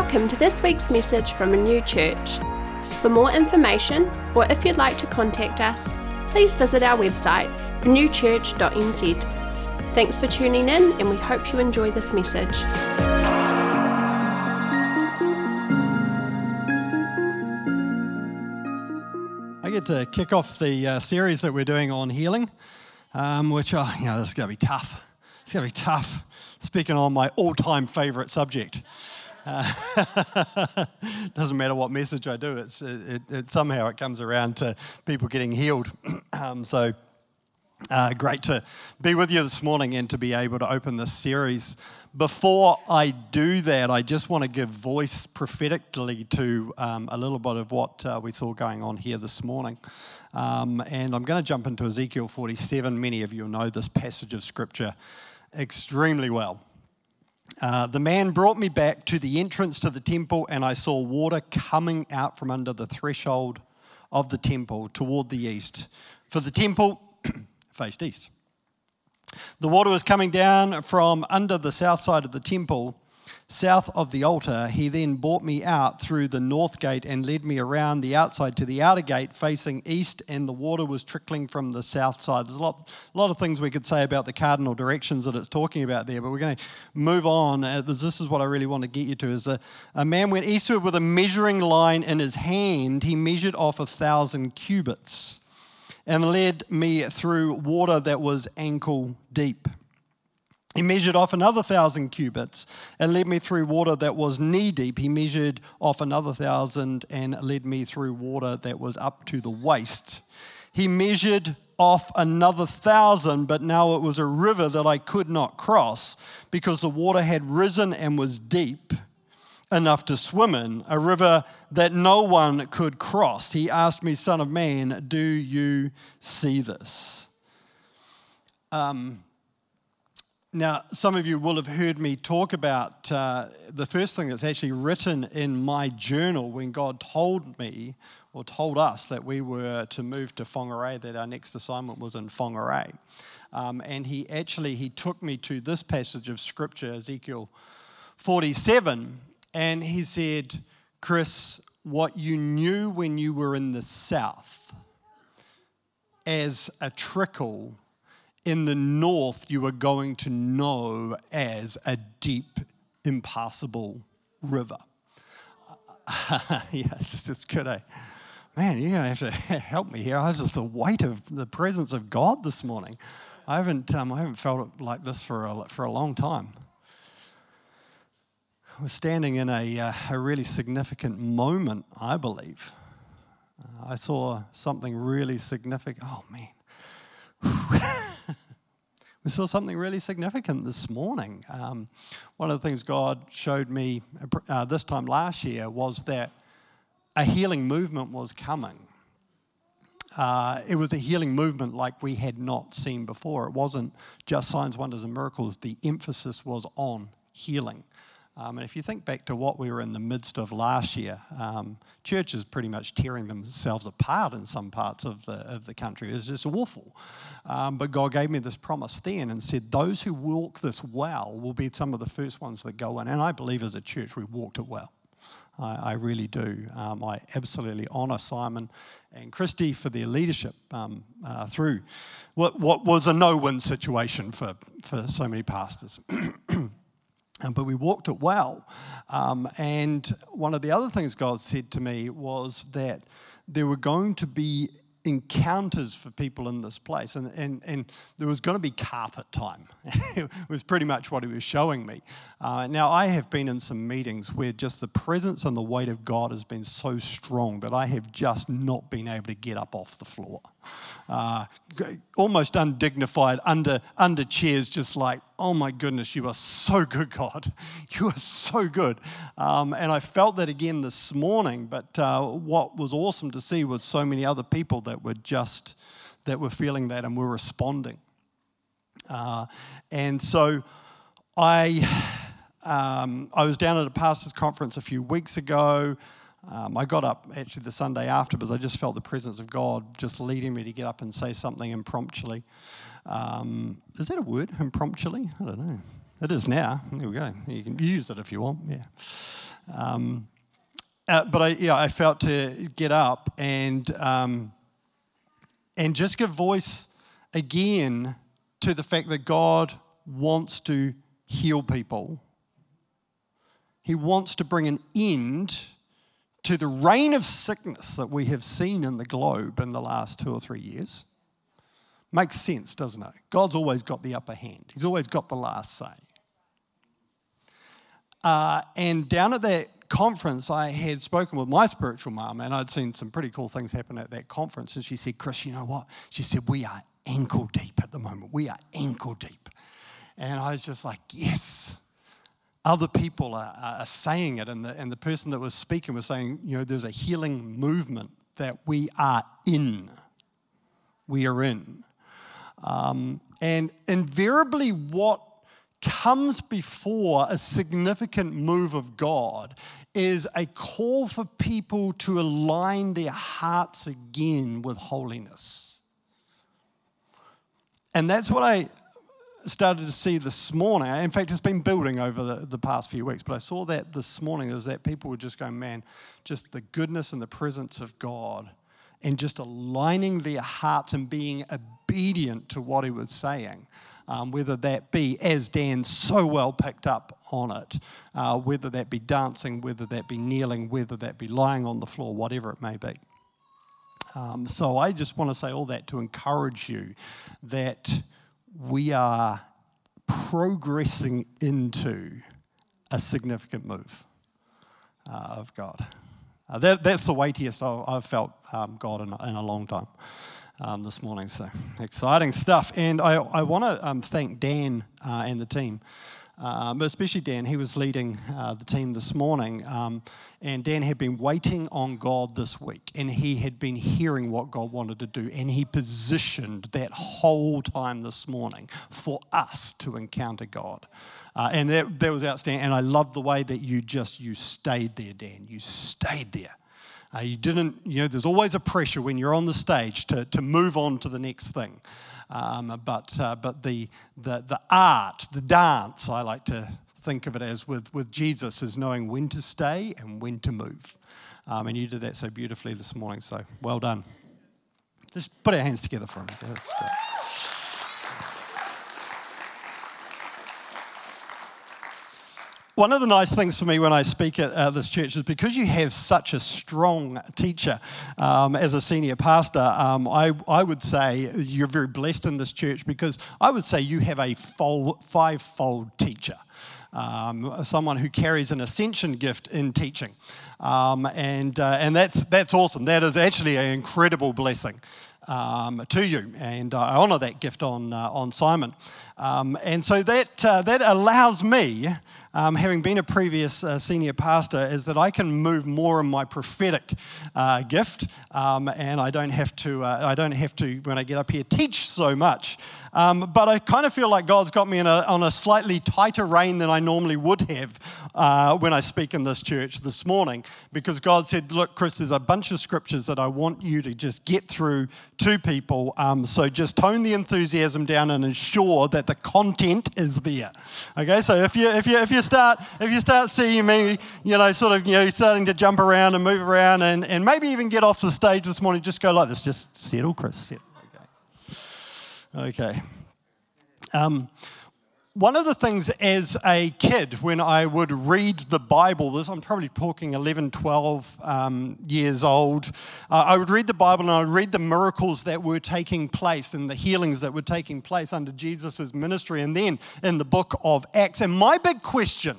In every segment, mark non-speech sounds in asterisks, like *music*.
Welcome to this week's message from a new church. For more information, or if you'd like to contact us, please visit our website, newchurch.nz. Thanks for tuning in, and we hope you enjoy this message. I get to kick off the uh, series that we're doing on healing, um, which, oh, you know, this is going to be tough. It's going to be tough speaking on my all time favorite subject. Uh, *laughs* doesn't matter what message I do, it's, it, it, somehow it comes around to people getting healed. *clears throat* um, so, uh, great to be with you this morning and to be able to open this series. Before I do that, I just want to give voice prophetically to um, a little bit of what uh, we saw going on here this morning. Um, and I'm going to jump into Ezekiel 47. Many of you know this passage of scripture extremely well. Uh, the man brought me back to the entrance to the temple, and I saw water coming out from under the threshold of the temple toward the east. For the temple *clears throat* faced east. The water was coming down from under the south side of the temple south of the altar, he then brought me out through the north gate and led me around the outside to the outer gate facing east, and the water was trickling from the south side. There's a lot, a lot of things we could say about the cardinal directions that it's talking about there, but we're going to move on. Uh, this is what I really want to get you to: is a, a man went eastward with a measuring line in his hand. He measured off a thousand cubits and led me through water that was ankle deep. He measured off another thousand cubits and led me through water that was knee deep. He measured off another thousand and led me through water that was up to the waist. He measured off another thousand, but now it was a river that I could not cross because the water had risen and was deep enough to swim in, a river that no one could cross. He asked me, Son of man, do you see this? Um, now, some of you will have heard me talk about uh, the first thing that's actually written in my journal when God told me or told us that we were to move to Whangarei, that our next assignment was in Whangarei. Um, and he actually he took me to this passage of scripture, Ezekiel 47, and he said, Chris, what you knew when you were in the south as a trickle in the north you are going to know as a deep, impassable river. *laughs* yeah, it's just good. Eh? Man, you're going to have to *laughs* help me here. I was just the weight of the presence of God this morning. I haven't, um, I haven't felt it like this for a, for a long time. Was standing in a, uh, a really significant moment, I believe. Uh, I saw something really significant. Oh, man. *laughs* we saw something really significant this morning. Um, one of the things God showed me uh, this time last year was that a healing movement was coming. Uh, it was a healing movement like we had not seen before. It wasn't just signs, wonders, and miracles. The emphasis was on healing. Um, and if you think back to what we were in the midst of last year, um, churches pretty much tearing themselves apart in some parts of the, of the country. It was just awful. Um, but God gave me this promise then and said, Those who walk this well will be some of the first ones that go in. And I believe as a church we walked it well. I, I really do. Um, I absolutely honour Simon and Christy for their leadership um, uh, through what, what was a no win situation for, for so many pastors. *clears throat* Um, but we walked it well. Um, and one of the other things God said to me was that there were going to be encounters for people in this place. And, and, and there was going to be carpet time. *laughs* it was pretty much what he was showing me. Uh, now, I have been in some meetings where just the presence and the weight of God has been so strong that I have just not been able to get up off the floor. Uh, almost undignified, under, under chairs, just like, oh my goodness, you are so good, God. *laughs* You are so good. Um, and I felt that again this morning, but uh, what was awesome to see was so many other people that were just, that were feeling that and were responding. Uh, and so I, *sighs* um, I was down at a pastor's conference a few weeks ago. Um, I got up actually the Sunday after because I just felt the presence of God just leading me to get up and say something impromptu. Um, is that a word, impromptu? I don't know. It is now. There we go. You can use it if you want. Yeah. Um, uh, but I, yeah, I felt to get up and, um, and just give voice again to the fact that God wants to heal people. He wants to bring an end to the reign of sickness that we have seen in the globe in the last two or three years. Makes sense, doesn't it? God's always got the upper hand, He's always got the last say. Uh, and down at that conference, I had spoken with my spiritual mum, and I'd seen some pretty cool things happen at that conference. And she said, Chris, you know what? She said, We are ankle deep at the moment. We are ankle deep. And I was just like, Yes. Other people are, are saying it, and the, and the person that was speaking was saying, You know, there's a healing movement that we are in. We are in. Um, and invariably, what comes before a significant move of God is a call for people to align their hearts again with holiness. And that's what I started to see this morning. In fact, it's been building over the, the past few weeks, but I saw that this morning is that people were just going, man, just the goodness and the presence of God and just aligning their hearts and being obedient to what he was saying um, whether that be, as Dan so well picked up on it, uh, whether that be dancing, whether that be kneeling, whether that be lying on the floor, whatever it may be. Um, so I just want to say all that to encourage you that we are progressing into a significant move uh, of God. Uh, that, that's the weightiest I've felt um, God in, in a long time um, this morning. So exciting stuff. And I, I want to um, thank Dan uh, and the team. Um, especially Dan, he was leading uh, the team this morning. Um, and Dan had been waiting on God this week, and he had been hearing what God wanted to do. And he positioned that whole time this morning for us to encounter God. Uh, and that, that was outstanding. And I love the way that you just, you stayed there, Dan. You stayed there. Uh, you didn't, you know, there's always a pressure when you're on the stage to, to move on to the next thing. Um, but uh, but the, the, the art, the dance, I like to think of it as with, with Jesus, is knowing when to stay and when to move. Um, and you did that so beautifully this morning, so well done. Just put our hands together for him. That's great. One of the nice things for me when I speak at uh, this church is because you have such a strong teacher um, as a senior pastor, um, I, I would say you're very blessed in this church because I would say you have a five-fold teacher. Um, someone who carries an ascension gift in teaching. Um, and, uh, and that's, that's awesome. That is actually an incredible blessing. Um, to you, and I honour that gift on, uh, on Simon. Um, and so that, uh, that allows me um, having been a previous uh, senior pastor, is that I can move more in my prophetic uh, gift, um, and I don't have to. Uh, I don't have to when I get up here teach so much. Um, but I kind of feel like God's got me a, on a slightly tighter rein than I normally would have uh, when I speak in this church this morning, because God said, "Look, Chris, there's a bunch of scriptures that I want you to just get through to people. Um, so just tone the enthusiasm down and ensure that the content is there." Okay, so if you if you if you start if you start seeing me, you know, sort of you know starting to jump around and move around and, and maybe even get off the stage this morning, just go like this, just settle, Chris, settle. Okay. Um, one of the things as a kid, when I would read the Bible, this I'm probably talking 11, 12 um, years old, uh, I would read the Bible and I would read the miracles that were taking place and the healings that were taking place under Jesus' ministry and then in the book of Acts. And my big question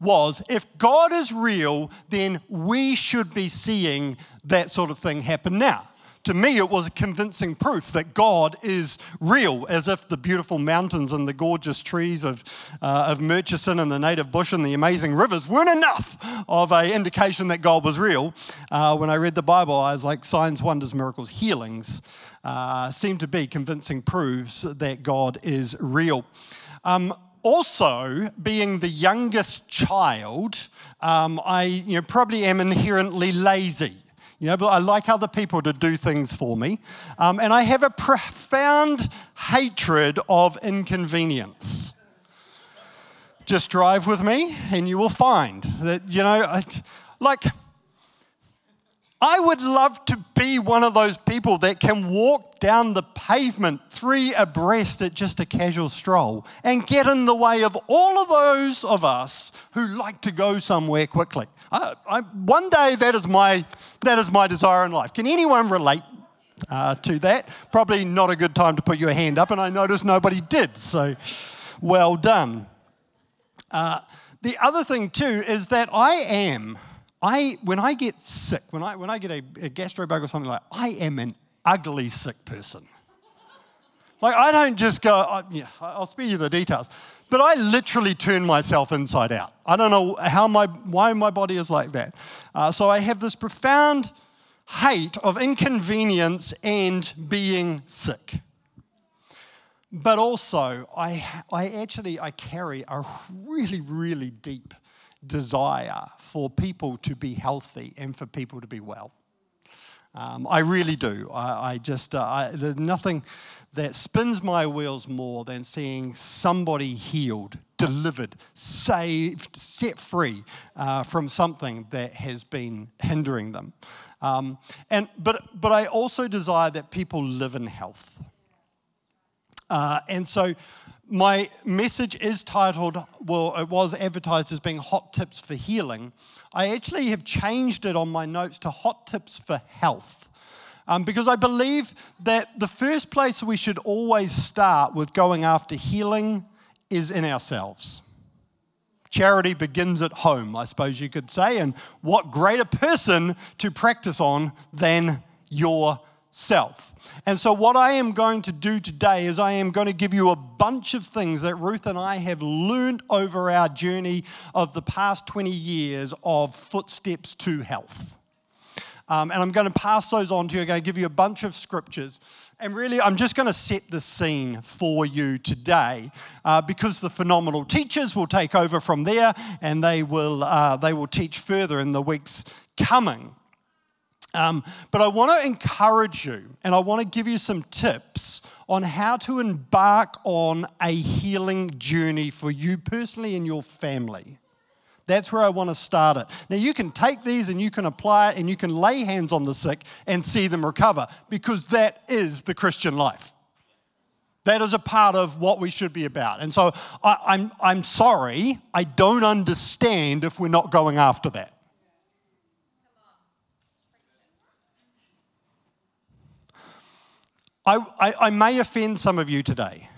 was if God is real, then we should be seeing that sort of thing happen now to me, it was a convincing proof that God is real, as if the beautiful mountains and the gorgeous trees of, uh, of Murchison and the native bush and the amazing rivers weren't enough of an indication that God was real. Uh, when I read the Bible, I was like, signs, wonders, miracles, healings uh, seem to be convincing proofs that God is real. Um, also, being the youngest child, um, I you know, probably am inherently lazy. You know, but I like other people to do things for me. Um, and I have a profound hatred of inconvenience. Just drive with me and you will find that, you know, I, like, I would love to be one of those people that can walk down the pavement three abreast at just a casual stroll and get in the way of all of those of us who like to go somewhere quickly. I, I, one day that is, my, that is my desire in life. Can anyone relate uh, to that? Probably not a good time to put your hand up, and I noticed nobody did, so well done. Uh, the other thing, too, is that I am I, when I get sick, when I, when I get a, a gastro bug or something like I am an ugly sick person. Like, I don't just go, I, yeah, I'll spare you the details, but I literally turn myself inside out. I don't know how my, why my body is like that. Uh, so I have this profound hate of inconvenience and being sick. But also, I, I actually, I carry a really, really deep desire for people to be healthy and for people to be well. Um, I really do. I, I just, uh, I, there's nothing that spins my wheels more than seeing somebody healed, delivered, saved, set free uh, from something that has been hindering them. Um, and, but, but I also desire that people live in health. Uh, and so my message is titled, well, it was advertised as being Hot Tips for Healing. I actually have changed it on my notes to Hot Tips for Health. Um, because I believe that the first place we should always start with going after healing is in ourselves. Charity begins at home, I suppose you could say, and what greater person to practice on than your self. And so, what I am going to do today is I am going to give you a bunch of things that Ruth and I have learned over our journey of the past 20 years of footsteps to health. Um, and I'm going to pass those on to you. I'm going to give you a bunch of scriptures. And really, I'm just going to set the scene for you today uh, because the phenomenal teachers will take over from there and they will, uh, they will teach further in the weeks coming. Um, but I want to encourage you and I want to give you some tips on how to embark on a healing journey for you personally and your family. That's where I want to start it. Now, you can take these and you can apply it and you can lay hands on the sick and see them recover because that is the Christian life. That is a part of what we should be about. And so I, I'm, I'm sorry, I don't understand if we're not going after that. I, I, I may offend some of you today.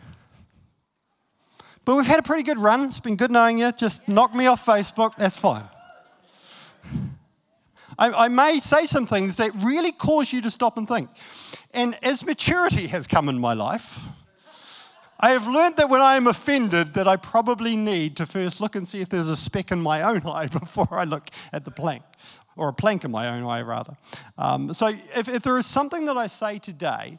But we've had a pretty good run. It's been good knowing you. Just knock me off Facebook. That's fine. I, I, may say some things that really cause you to stop and think. And as maturity has come in my life, I have learned that when I am offended, that I probably need to first look and see if there's a speck in my own *laughs* eye before I look at the plank, or a plank in my own eye, rather. Um, so if, if there is something that I say today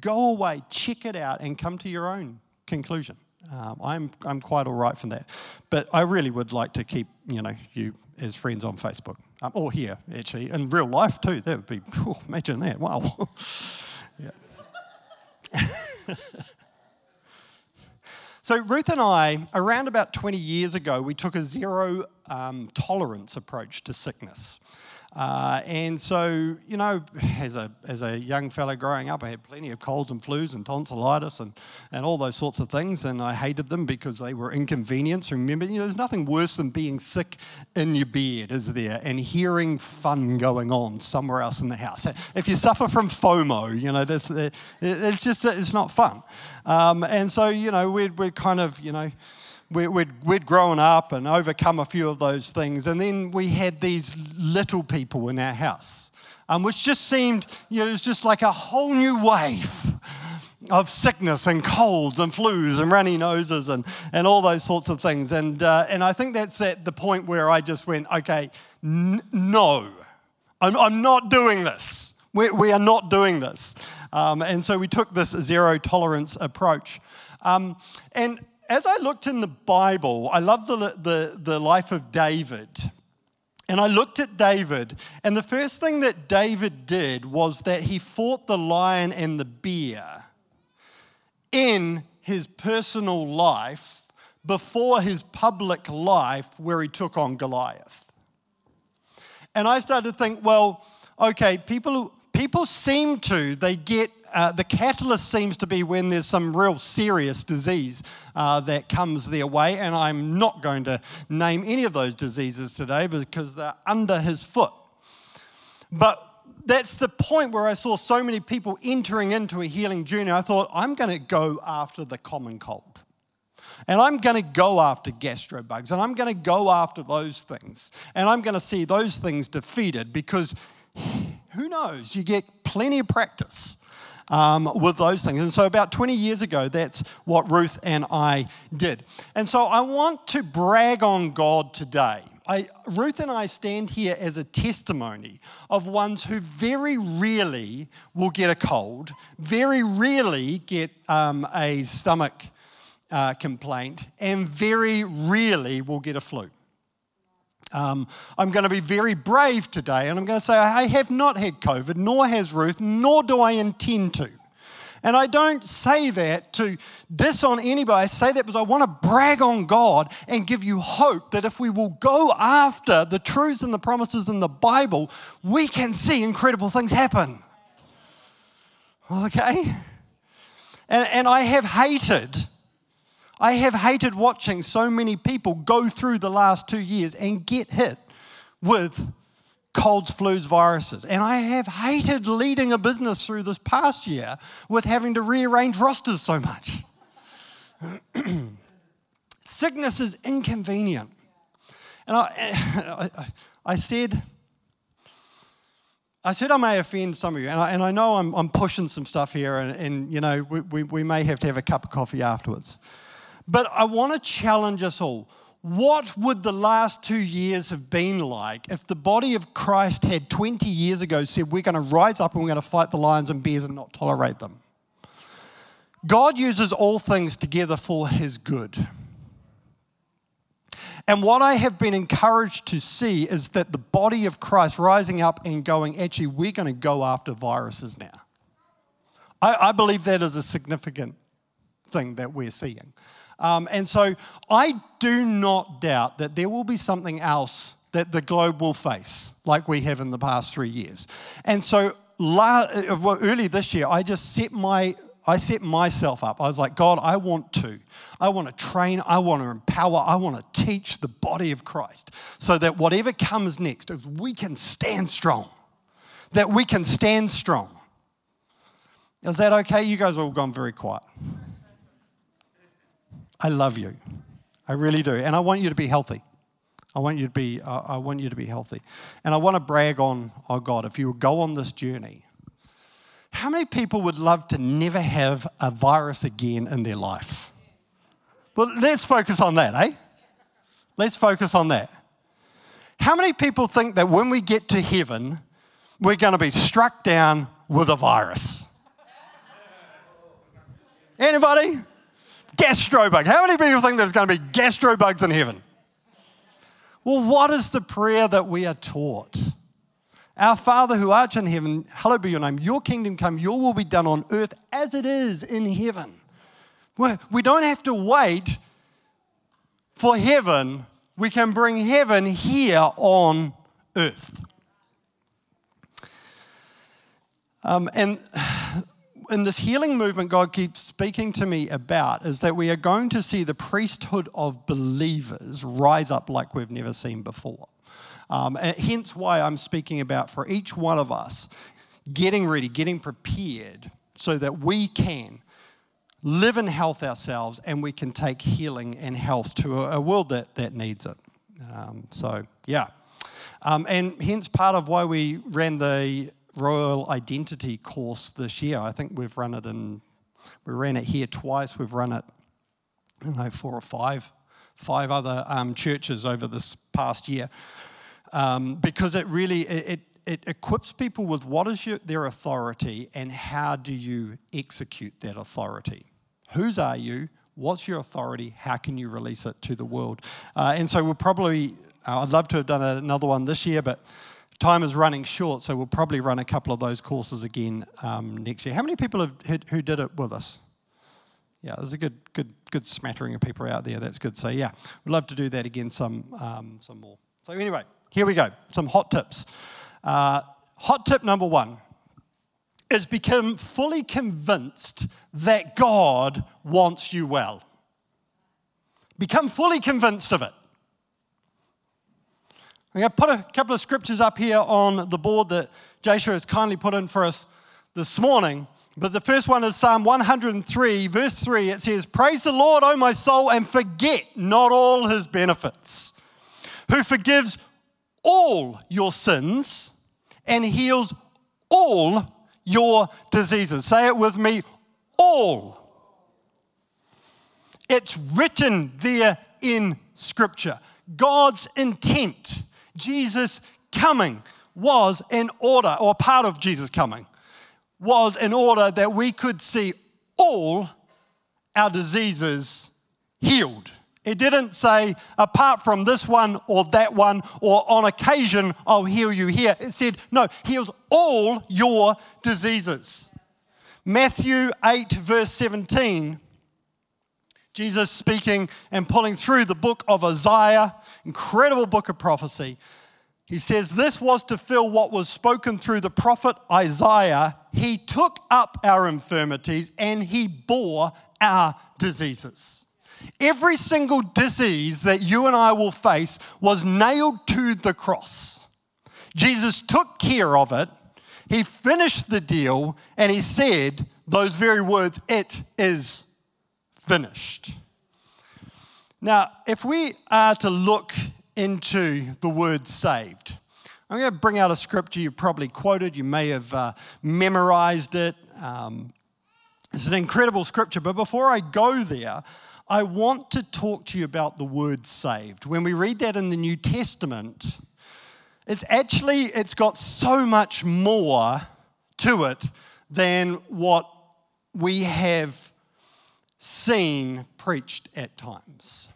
Go away, check it out, and come to your own conclusion. Um, I'm, I'm quite all right from that. But I really would like to keep, you know, you as friends on Facebook. Um, or here, actually, in real life too. That would be, oh, imagine that. Wow. *laughs* *laughs* so Ruth and I, around about 20 years ago, we took a zero um, tolerance approach to sickness. Uh, and so, you know, as a, as a young fellow growing up, I had plenty of colds and flus and tonsillitis and, and all those sorts of things, and I hated them because they were inconvenience. Remember, you know, there's nothing worse than being sick in your bed, is there, and hearing fun going on somewhere else in the house. If you suffer from FOMO, you know, there's, it's just, it's not fun. Um, and so, you know, we're, we're kind of, you know, we'd, we'd grown up and overcome a few of those things. And then we had these little people in our house, um, which just seemed, you know, it was just like a whole new wave of sickness and colds and flus and runny noses and, and all those sorts of things. And, uh, and I think that's at the point where I just went, okay, n- no, I'm, I'm not doing this. We, we are not doing this. Um, and so we took this zero tolerance approach. Um, and as I looked in the Bible, I love the, the, the life of David. And I looked at David, and the first thing that David did was that he fought the lion and the bear in his personal life before his public life where he took on Goliath. And I started to think, well, okay, people, people seem to, they get, uh, the catalyst seems to be when there's some real serious disease uh, that comes their way. And I'm not going to name any of those diseases today because they're under his foot. But that's the point where I saw so many people entering into a healing journey. I thought, I'm going to go after the common cold. And I'm going to go after gastrobugs and I'm going to go after those things. And I'm going to see those things defeated because who knows? You get plenty of practice. Um, with those things. And so, about 20 years ago, that's what Ruth and I did. And so, I want to brag on God today. I, Ruth and I stand here as a testimony of ones who very rarely will get a cold, very rarely get um, a stomach uh, complaint, and very rarely will get a flu. Um, I'm going to be very brave today, and I'm going to say I have not had COVID, nor has Ruth, nor do I intend to. And I don't say that to diss on anybody. I say that because I want to brag on God and give you hope that if we will go after the truths and the promises in the Bible, we can see incredible things happen. Okay? And, and I have hated I have hated watching so many people go through the last two years and get hit with colds, flus, viruses. And I have hated leading a business through this past year with having to rearrange rosters so much. *clears throat* Sickness is inconvenient. And *laughs* I, I, I, said, I said I may offend some of you, and I, and I know I'm, I'm pushing some stuff here, and, and you know, we, we, we may have to have a cup of coffee afterwards. But I want to challenge us all. What would the last two years have been like if the body of Christ had 20 years ago said, We're going to rise up and we're going to fight the lions and bears and not tolerate them? God uses all things together for his good. And what I have been encouraged to see is that the body of Christ rising up and going, actually, we're going to go after viruses now. I, I believe that is a significant thing that we're seeing. Um, and so I do not doubt that there will be something else that the globe will face, like we have in the past three years. And so la- well, early this year, I just set my I set myself up. I was like, God, I want to. I want to train. I want to empower. I want to teach the body of Christ so that whatever comes next, we can stand strong. That we can stand strong. Is that okay? You guys all gone very quiet. I love you. I really do. And I want you to be healthy. I want you to be, uh, I want you to be healthy. And I want to brag on, oh God, if you go on this journey, how many people would love to never have a virus again in their life? Well, let's focus on that, eh? Let's focus on that. How many people think that when we get to heaven, we're going to be struck down with a virus? Anybody? Gastrobug. How many people think there's going to be gastrobugs in heaven? Well, what is the prayer that we are taught? Our Father who art in heaven, hallowed be your name. Your kingdom come, your will be done on earth as it is in heaven. We don't have to wait for heaven. We can bring heaven here on earth. Um, and in this healing movement, God keeps speaking to me about is that we are going to see the priesthood of believers rise up like we've never seen before. Um, hence why I'm speaking about for each one of us getting ready, getting prepared so that we can live in health ourselves and we can take healing and health to a, a world that, that needs it. Um, so, yeah. Um, and hence part of why we ran the Royal Identity course this year. I think we've run it in, we ran it here twice. We've run it, I don't know, four or five, five other um, churches over this past year. Um, because it really, it, it equips people with what is your, their authority and how do you execute that authority. Whose are you? What's your authority? How can you release it to the world? Uh, and so we'll probably, uh, I'd love to have done another one this year, but time is running short, so we'll probably run a couple of those courses again um, next year. How many people have, who did it with us? yeah, there's a good, good, good smattering of people out there. That's good. So yeah, we'd love to do that again some, um, some more. So anyway, here we go. Some hot tips. Uh, hot tip number one is become fully convinced that God wants you well. Become fully convinced of it. I'm going to put a couple of scriptures up here on the board that Joshua has kindly put in for us this morning. But the first one is Psalm 103, verse 3. It says, Praise the Lord, O my soul, and forget not all his benefits, who forgives all your sins and heals all your diseases. Say it with me all. It's written there in Scripture. God's intent, Jesus coming, was in order, or part of Jesus coming, was in order that we could see all our diseases healed. It didn't say, apart from this one or that one, or on occasion, I'll heal you here. It said, no, heals all your diseases. Matthew 8, verse 17, Jesus speaking and pulling through the book of Isaiah, incredible book of prophecy. He says, This was to fill what was spoken through the prophet Isaiah. He took up our infirmities and he bore our diseases. Every single disease that you and I will face was nailed to the cross. Jesus took care of it. He finished the deal and he said those very words, It is finished. Now, if we are to look into the word saved, I'm going to bring out a scripture you've probably quoted, you may have uh, memorized it. Um, it's an incredible scripture, but before I go there, I want to talk to you about the word saved. When we read that in the New Testament, it's actually it's got so much more to it than what we have seen preached at times.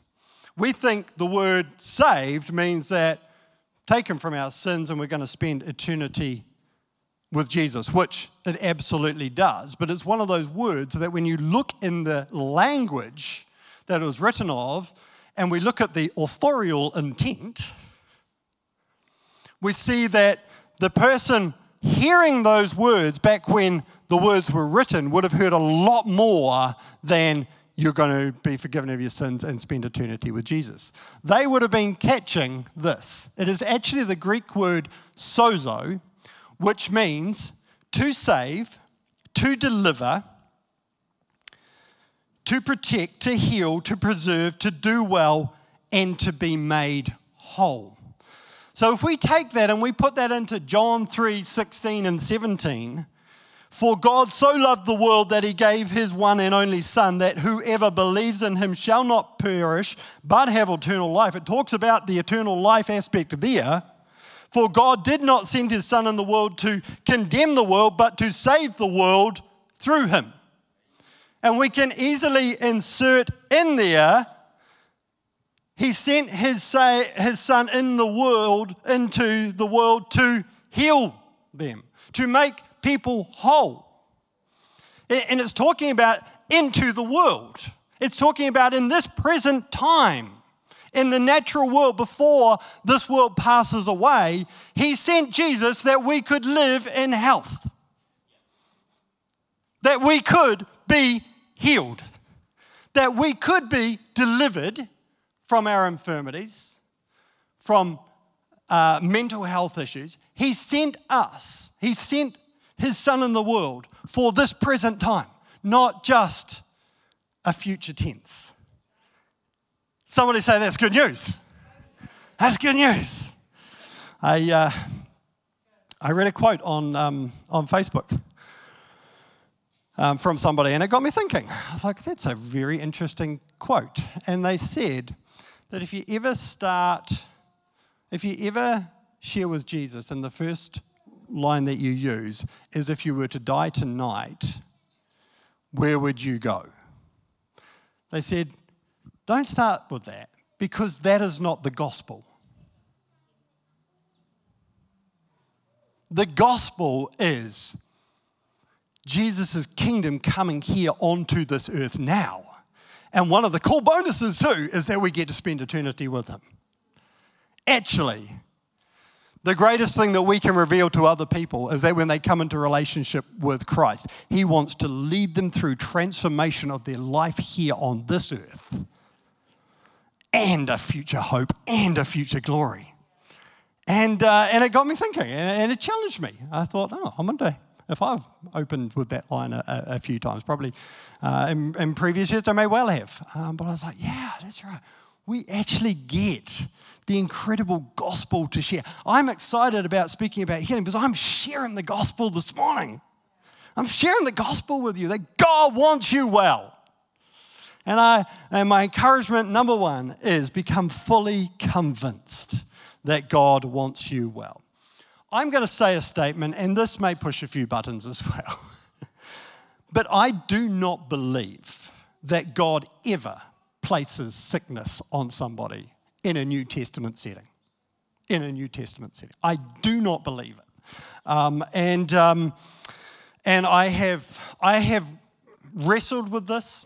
We think the word saved means that taken from our sins and we're going to spend eternity with Jesus, which it absolutely does. But it's one of those words that when you look in the language, that it was written of, and we look at the authorial intent, we see that the person hearing those words back when the words were written would have heard a lot more than you're going to be forgiven of your sins and spend eternity with Jesus. They would have been catching this. It is actually the Greek word sozo, which means to save, to deliver, to protect, to heal, to preserve, to do well, and to be made whole. So if we take that and we put that into John 3 16 and 17, for God so loved the world that he gave his one and only Son, that whoever believes in him shall not perish, but have eternal life. It talks about the eternal life aspect there. For God did not send his Son in the world to condemn the world, but to save the world through him. And we can easily insert in there, he sent his, say, his son in the world, into the world to heal them, to make people whole. And it's talking about into the world. It's talking about in this present time, in the natural world, before this world passes away, he sent Jesus that we could live in health, that we could be healed, that we could be delivered from our infirmities, from uh, mental health issues. He sent us, He sent His Son in the world for this present time, not just a future tense. Somebody say that's good news. That's good news. I, uh, I read a quote on, um, on Facebook um, from somebody, and it got me thinking. I was like, that's a very interesting quote. And they said that if you ever start, if you ever share with Jesus, in the first line that you use is if you were to die tonight, where would you go? They said, don't start with that because that is not the gospel. The gospel is Jesus' kingdom coming here onto this earth now. And one of the cool bonuses, too, is that we get to spend eternity with Him. Actually, the greatest thing that we can reveal to other people is that when they come into relationship with Christ, He wants to lead them through transformation of their life here on this earth and a future hope and a future glory. And, uh, and it got me thinking and it challenged me. I thought, oh, I wonder if I've opened with that line a, a few times. Probably uh, in, in, previous years, I may well have. Um, but I was like, yeah, that's right. We actually get the incredible gospel to share. I'm excited about speaking about healing because I'm sharing the gospel this morning. I'm sharing the gospel with you that God wants you well. And, I, and my encouragement, number one, is become fully convinced that God wants you well. I'm going to say a statement, and this may push a few buttons as well. *laughs* but I do not believe that God ever places sickness on somebody in a New Testament setting. In a New Testament setting. I do not believe it. Um, and, um, and I, have, I have wrestled with this.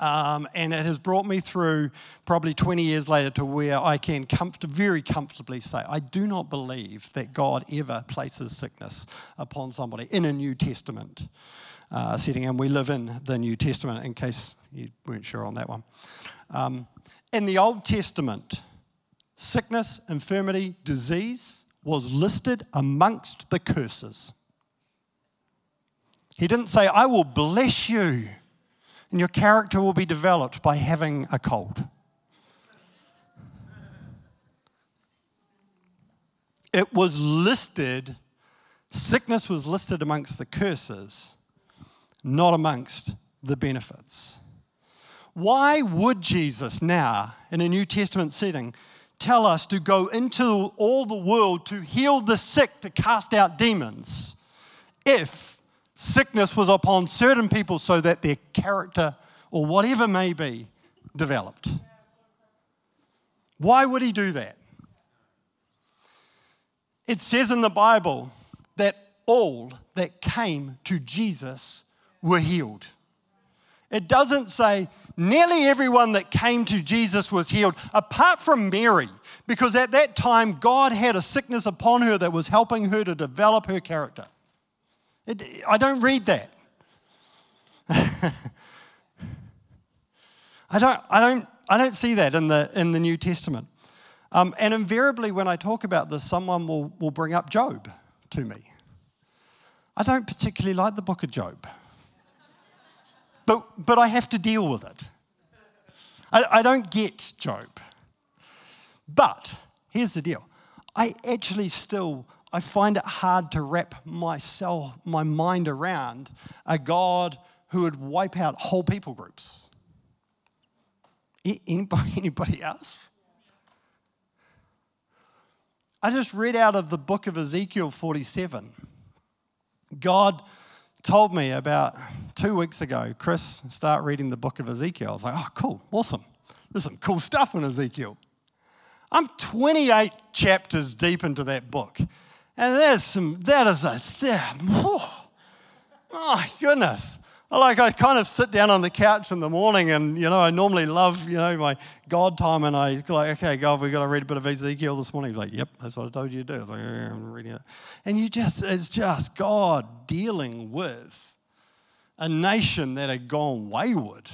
Um, and it has brought me through probably 20 years later to where I can comfort, very comfortably say, I do not believe that God ever places sickness upon somebody in a New Testament uh, setting. And we live in the New Testament, in case you weren't sure on that one. Um, in the Old Testament, sickness, infirmity, disease was listed amongst the curses. He didn't say, I will bless you and your character will be developed by having a cold. It was listed, sickness was listed amongst the curses, not amongst the benefits. Why would Jesus now, in a New Testament setting, tell us to go into all the world to heal the sick, to cast out demons, if sickness was upon certain people so that their character or whatever may be developed? Why would he do that? It says in the Bible that all that came to Jesus were healed. It doesn't say nearly everyone that came to Jesus was healed, apart from Mary, because at that time God had a sickness upon her that was helping her to develop her character. It, I don't read that. *laughs* I don't, I don't, I don't see that in the, in the New Testament. Um, and invariably, when I talk about this, someone will, will bring up Job to me. I don't particularly like the book of Job but, but I have to deal with it. I, I don't get Job. But here's the deal I actually still I find it hard to wrap myself, my mind around a God who would wipe out whole people groups. Anybody, *laughs* anybody else? I just read out of the book of Ezekiel 47. God told me about two weeks ago, Chris, start reading the book of Ezekiel. I was like, oh, cool, awesome. There's some cool stuff in Ezekiel. I'm 28 chapters deep into that book. And there's some, that is a, there, oh, my goodness like I kind of sit down on the couch in the morning and, you know, I normally love, you know, my God time and I like, okay, God, we've got to read a bit of Ezekiel this morning. He's like, yep, that's what I told you to do. I was like, yeah, I'm reading it. And you just, it's just God dealing with a nation that had gone wayward.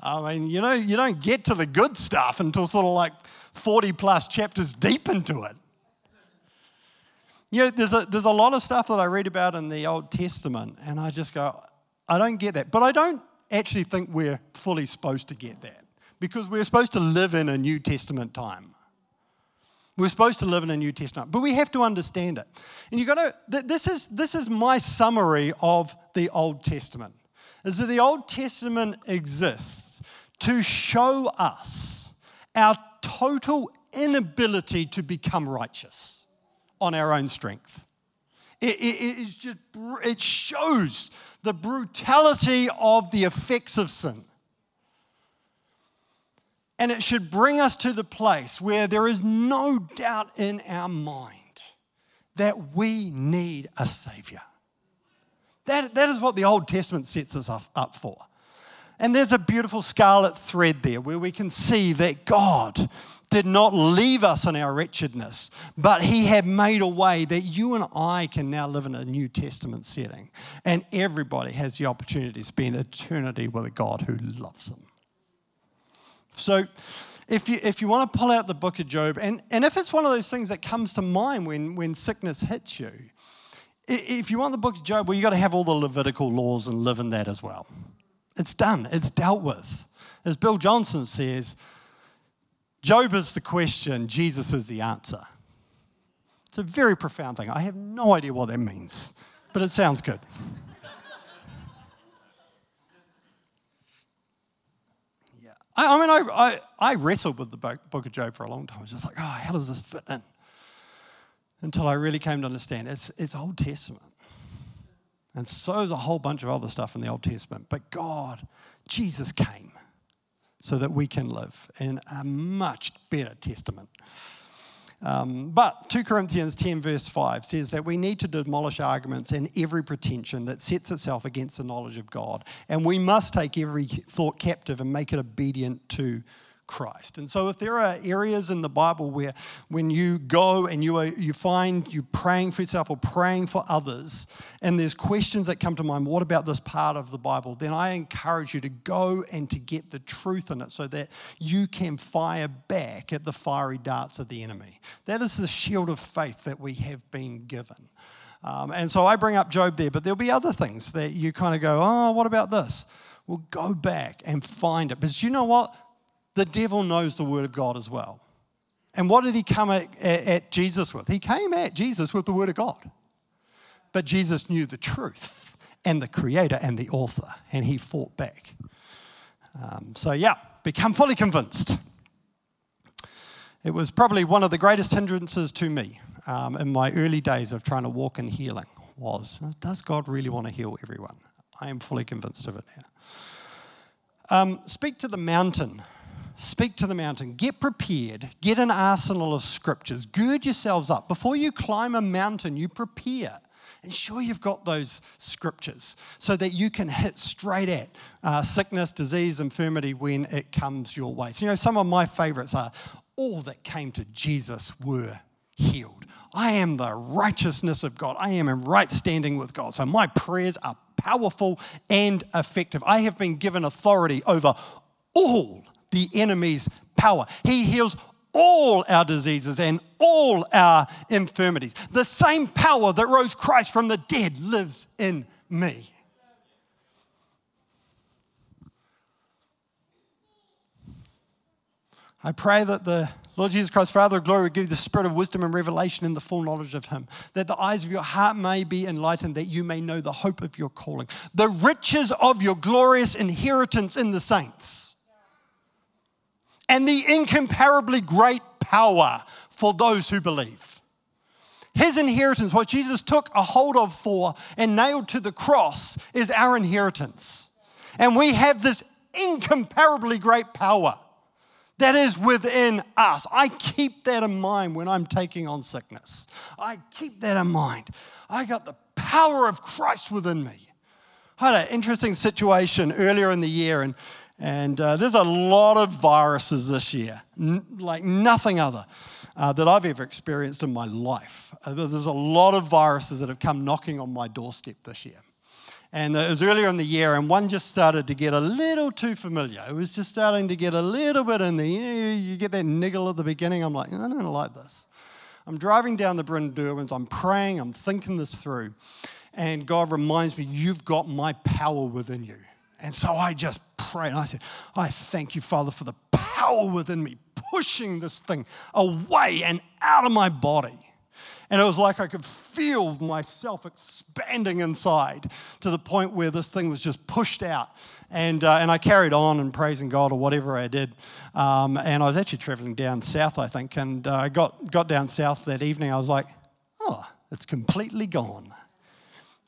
I mean, you know, you don't get to the good stuff until sort of like 40 plus chapters deep into it. You know, there's a, there's a lot of stuff that I read about in the Old Testament, and I just go, I don't get that. But I don't actually think we're fully supposed to get that because we're supposed to live in a New Testament time. We're supposed to live in a New Testament, but we have to understand it. And you've got to, this is, this is my summary of the Old Testament, is that the Old Testament exists to show us our total inability to become righteous on our own strength. It, it, just, it shows the brutality of the effects of sin. And it should bring us to the place where there is no doubt in our mind that we need a Savior. That, that is what the Old Testament sets us up for. And there's a beautiful scarlet thread there where we can see that God did not leave us in our wretchedness, but He had made a way that you and I can now live in a New Testament setting. And everybody has the opportunity to spend eternity with a God who loves them. So, if you, if you want to pull out the book of Job, and, and if it's one of those things that comes to mind when, when sickness hits you, if you want the book of Job, well, you've got to have all the Levitical laws and live in that as well. It's done, it's dealt with. As Bill Johnson says, Job is the question, Jesus is the answer. It's a very profound thing. I have no idea what that means, but it sounds good. yeah. I, I mean, I, I, I, wrestled with the book of Job for a long time. I was just like, oh, how does this fit in? Until I really came to understand it's, it's Old Testament. And so is a whole bunch of other stuff in the Old Testament. But God, Jesus came so that we can live in a much better testament. Um, but 2 Corinthians 10, verse 5 says that we need to demolish arguments and every pretension that sets itself against the knowledge of God. And we must take every thought captive and make it obedient to Christ. And so, if there are areas in the Bible where when you go and you, are, you find you praying for yourself or praying for others, and there's questions that come to mind, what about this part of the Bible? Then I encourage you to go and to get the truth in it so that you can fire back at the fiery darts of the enemy. That is the shield of faith that we have been given. Um, and so I bring up Job there, but there'll be other things that you kind of go, oh, what about this? Well, go back and find it. Because you know what? The devil knows the word of God as well. And what did he come at, at, Jesus with? He came at Jesus with the word of God. But Jesus knew the truth and the creator and the author, and he fought back. Um, so, yeah, become fully convinced. It was probably one of the greatest hindrances to me um, in my early days of trying to walk in healing was, does God really want to heal everyone? I am fully convinced of it now. Um, speak to the mountain Speak to the mountain. Get prepared. Get an arsenal of scriptures. Gird yourselves up. Before you climb a mountain, you prepare. Ensure you've got those scriptures so that you can hit straight at uh, sickness, disease, infirmity when it comes your way. So, you know, some of my favorites are all that came to Jesus were healed. I am the righteousness of God. I am in right standing with God. So my prayers are powerful and effective. I have been given authority over all the enemy's power. He heals all our diseases and all our infirmities. The same power that rose Christ from the dead lives in me. I pray that the Lord Jesus Christ, Father of glory, give you the spirit of wisdom and revelation in the full knowledge of Him, that the eyes of your heart may be enlightened, that you may know the hope of your calling, the riches of your glorious inheritance in the saints and the incomparably great power for those who believe. His inheritance, what Jesus took a hold of for and nailed to the cross, is our inheritance. And we have this incomparably great power that is within us. I keep that in mind when I'm taking on sickness. I keep that in mind. I got the power of Christ within me. I had an interesting situation earlier in the year, and and uh, there's a lot of viruses this year, N- like nothing other uh, that I've ever experienced in my life. Uh, there's a lot of viruses that have come knocking on my doorstep this year. And it was earlier in the year, and one just started to get a little too familiar. It was just starting to get a little bit in there. You, know, you get that niggle at the beginning. I'm like, I don't like this. I'm driving down the Brynderwyns. I'm praying. I'm thinking this through. And God reminds me, You've got my power within you. And so I just prayed. And I said, I thank you, Father, for the power within me pushing this thing away and out of my body. And it was like I could feel myself expanding inside to the point where this thing was just pushed out. And, uh, and I carried on and praising God or whatever I did. Um, and I was actually traveling down south, I think. And uh, I got, got down south that evening. I was like, oh, it's completely gone.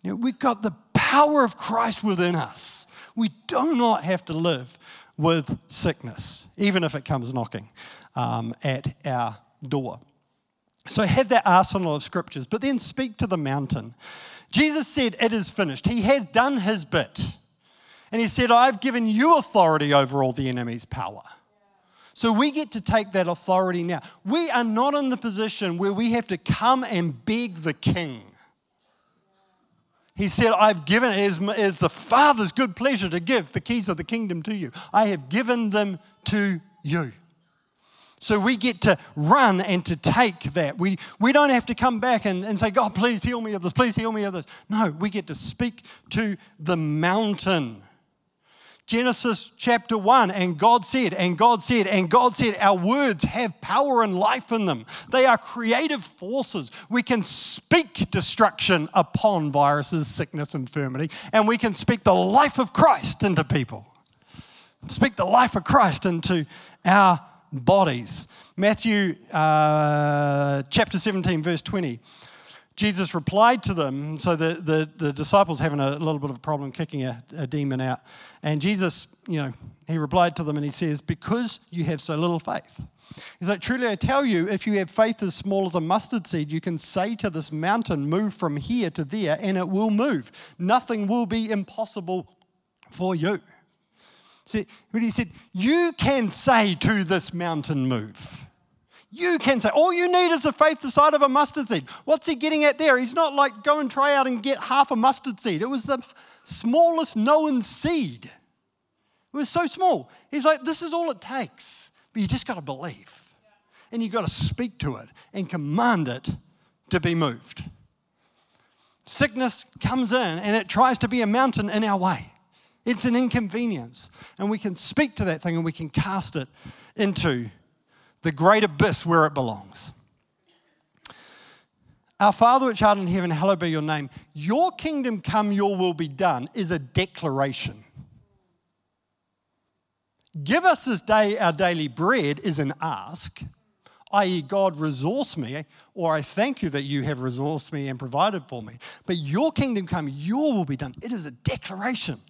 You know, we've got the power of Christ within us. We do not have to live with sickness, even if it comes knocking um, at our door. So have that arsenal of scriptures, but then speak to the mountain. Jesus said, It is finished. He has done his bit. And he said, I've given you authority over all the enemy's power. So we get to take that authority now. We are not in the position where we have to come and beg the king. He said, I've given, it is, it is the Father's good pleasure to give the keys of the kingdom to you. I have given them to you. So we get to run and to take that. We, we don't have to come back and, and say, God, please heal me of this, please heal me of this. No, we get to speak to the mountain. Genesis chapter 1, and God said, and God said, and God said, our words have power and life in them. They are creative forces. We can speak destruction upon viruses, sickness, infirmity, and we can speak the life of Christ into people. Speak the life of Christ into our bodies. Matthew uh, chapter 17, verse 20. Jesus replied to them. So the, the, the, disciples having a little bit of a problem kicking a, a demon out. And Jesus, you know, he replied to them and he says, Because you have so little faith. He's like, Truly I tell you, if you have faith as small as a mustard seed, you can say to this mountain, Move from here to there, and it will move. Nothing will be impossible for you. See, but he said, You can say to this mountain, move. You can say, all you need is a faith the size of a mustard seed. What's he getting at there? He's not like go and try out and get half a mustard seed. It was the smallest known seed. It was so small. He's like, this is all it takes. But you just got to believe. And you've got to speak to it and command it to be moved. Sickness comes in and it tries to be a mountain in our way. It's an inconvenience. And we can speak to that thing and we can cast it into the great abyss where it belongs. Our Father which art in heaven, hallowed be your name. Your kingdom come, your will be done is a declaration. Give us this day our daily bread is an ask, i.e., God, resource me, or I thank you that you have resourced me and provided for me. But your kingdom come, your will be done. It is a declaration.